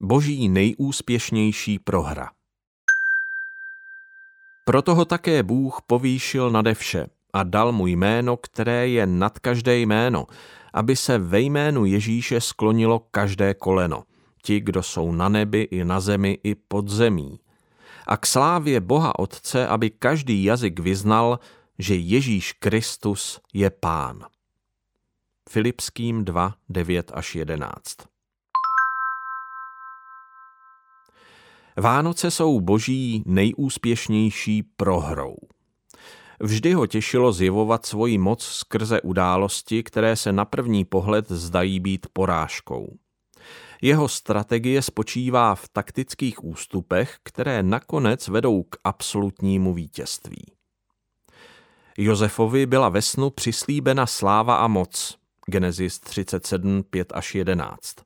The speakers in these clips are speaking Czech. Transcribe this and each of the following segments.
Boží nejúspěšnější prohra. Proto ho také Bůh povýšil nade vše a dal mu jméno, které je nad každé jméno, aby se ve jménu Ježíše sklonilo každé koleno, ti, kdo jsou na nebi i na zemi i pod zemí. A k slávě Boha Otce, aby každý jazyk vyznal, že Ježíš Kristus je Pán. Filipským 2, 9 až 11. Vánoce jsou boží nejúspěšnější prohrou. Vždy ho těšilo zjevovat svoji moc skrze události, které se na první pohled zdají být porážkou. Jeho strategie spočívá v taktických ústupech, které nakonec vedou k absolutnímu vítězství. Josefovi byla ve snu přislíbena sláva a moc. Genesis 37, 5 až 11.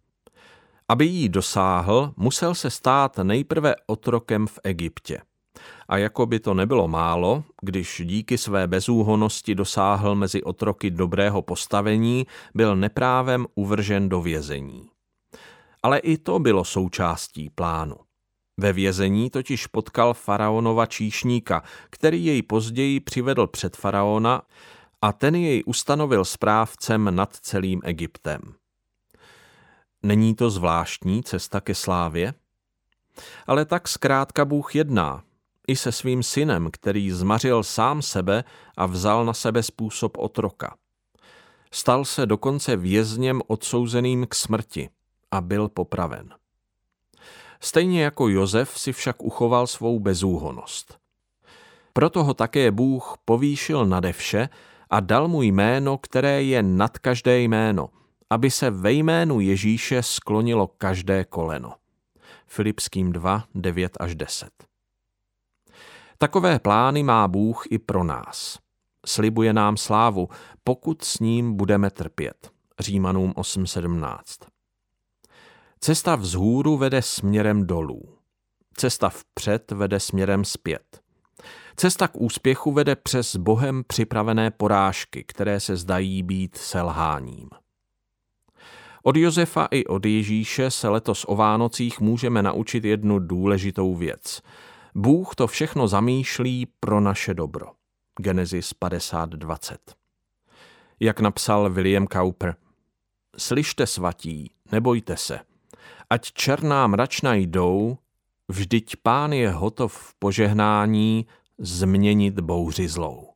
Aby jí dosáhl, musel se stát nejprve otrokem v Egyptě. A jako by to nebylo málo, když díky své bezúhonosti dosáhl mezi otroky dobrého postavení, byl neprávem uvržen do vězení. Ale i to bylo součástí plánu. Ve vězení totiž potkal faraonova číšníka, který jej později přivedl před faraona a ten jej ustanovil správcem nad celým Egyptem. Není to zvláštní cesta ke slávě? Ale tak zkrátka Bůh jedná, i se svým synem, který zmařil sám sebe a vzal na sebe způsob otroka. Stal se dokonce vězněm odsouzeným k smrti a byl popraven. Stejně jako Josef si však uchoval svou bezúhonost. Proto ho také Bůh povýšil nade vše a dal mu jméno, které je nad každé jméno, aby se ve jménu Ježíše sklonilo každé koleno. Filipským 2, 9 až 10. Takové plány má Bůh i pro nás. Slibuje nám slávu, pokud s ním budeme trpět. Římanům 8.17. Cesta vzhůru vede směrem dolů. Cesta vpřed vede směrem zpět. Cesta k úspěchu vede přes Bohem připravené porážky, které se zdají být selháním. Od Josefa i od Ježíše se letos o Vánocích můžeme naučit jednu důležitou věc. Bůh to všechno zamýšlí pro naše dobro. Genesis 50.20 Jak napsal William Cowper, Slyšte svatí, nebojte se, ať černá mračna jdou, vždyť pán je hotov v požehnání změnit bouři zlou.